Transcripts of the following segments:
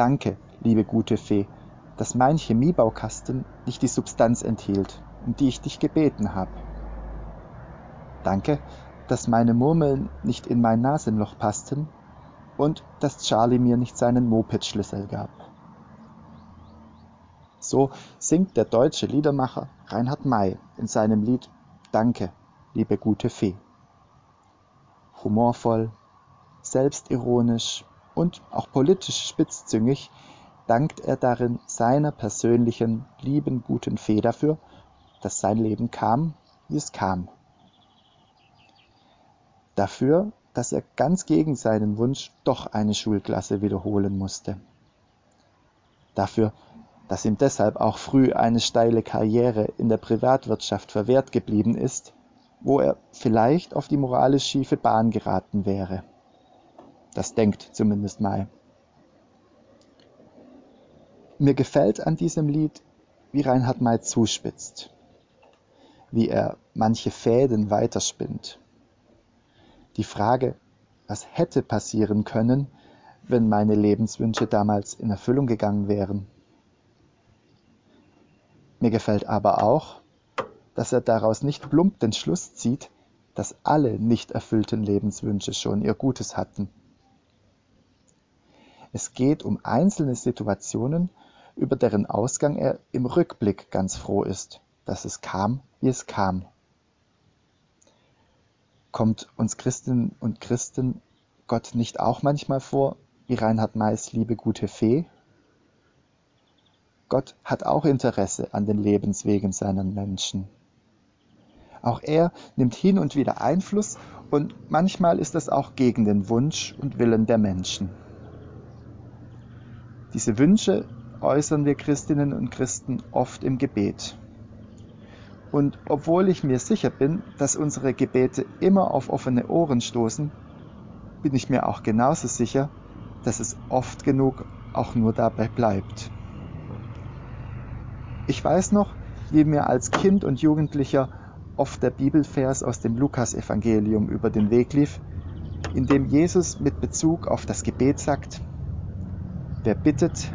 Danke, liebe gute Fee, dass mein Chemiebaukasten nicht die Substanz enthielt, um die ich dich gebeten hab. Danke, dass meine Murmeln nicht in mein Nasenloch passten und dass Charlie mir nicht seinen Moped-Schlüssel gab. So singt der deutsche Liedermacher Reinhard May in seinem Lied Danke, liebe gute Fee. Humorvoll, selbstironisch und auch politisch spitzzüngig dankt er darin seiner persönlichen, lieben, guten Fee dafür, dass sein Leben kam, wie es kam. Dafür, dass er ganz gegen seinen Wunsch doch eine Schulklasse wiederholen musste. Dafür, dass ihm deshalb auch früh eine steile Karriere in der Privatwirtschaft verwehrt geblieben ist, wo er vielleicht auf die moralisch schiefe Bahn geraten wäre. Das denkt zumindest Mai. Mir gefällt an diesem Lied, wie Reinhard May zuspitzt, wie er manche Fäden weiterspinnt. Die Frage, was hätte passieren können, wenn meine Lebenswünsche damals in Erfüllung gegangen wären. Mir gefällt aber auch, dass er daraus nicht plump den Schluss zieht, dass alle nicht erfüllten Lebenswünsche schon ihr Gutes hatten. Es geht um einzelne Situationen, über deren Ausgang er im Rückblick ganz froh ist, dass es kam, wie es kam. Kommt uns Christinnen und Christen Gott nicht auch manchmal vor, wie Reinhard Mays liebe gute Fee? Gott hat auch Interesse an den Lebenswegen seiner Menschen. Auch er nimmt hin und wieder Einfluss und manchmal ist das auch gegen den Wunsch und Willen der Menschen. Diese Wünsche äußern wir Christinnen und Christen oft im Gebet. Und obwohl ich mir sicher bin, dass unsere Gebete immer auf offene Ohren stoßen, bin ich mir auch genauso sicher, dass es oft genug auch nur dabei bleibt. Ich weiß noch, wie mir als Kind und Jugendlicher oft der Bibelvers aus dem Lukasevangelium über den Weg lief, in dem Jesus mit Bezug auf das Gebet sagt, wer bittet,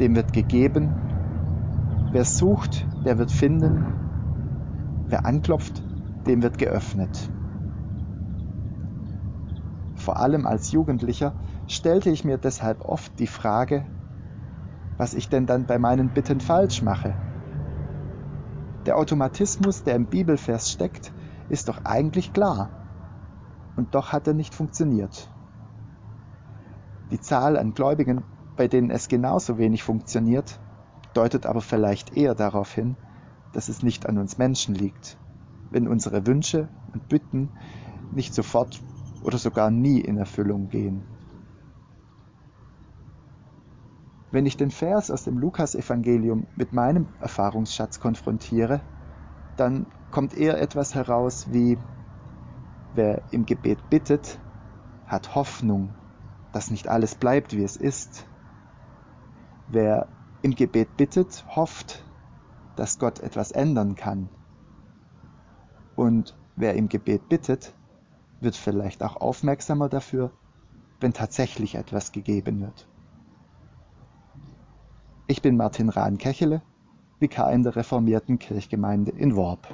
dem wird gegeben. Wer sucht, der wird finden. Wer anklopft, dem wird geöffnet. Vor allem als Jugendlicher stellte ich mir deshalb oft die Frage, was ich denn dann bei meinen Bitten falsch mache. Der Automatismus, der im Bibelvers steckt, ist doch eigentlich klar. Und doch hat er nicht funktioniert. Die Zahl an Gläubigen bei denen es genauso wenig funktioniert, deutet aber vielleicht eher darauf hin, dass es nicht an uns Menschen liegt, wenn unsere Wünsche und Bitten nicht sofort oder sogar nie in Erfüllung gehen. Wenn ich den Vers aus dem Lukasevangelium mit meinem Erfahrungsschatz konfrontiere, dann kommt eher etwas heraus wie, wer im Gebet bittet, hat Hoffnung, dass nicht alles bleibt, wie es ist, Wer im Gebet bittet, hofft, dass Gott etwas ändern kann. Und wer im Gebet bittet, wird vielleicht auch aufmerksamer dafür, wenn tatsächlich etwas gegeben wird. Ich bin Martin Rahn-Kechele, Vikar in der reformierten Kirchgemeinde in Worp.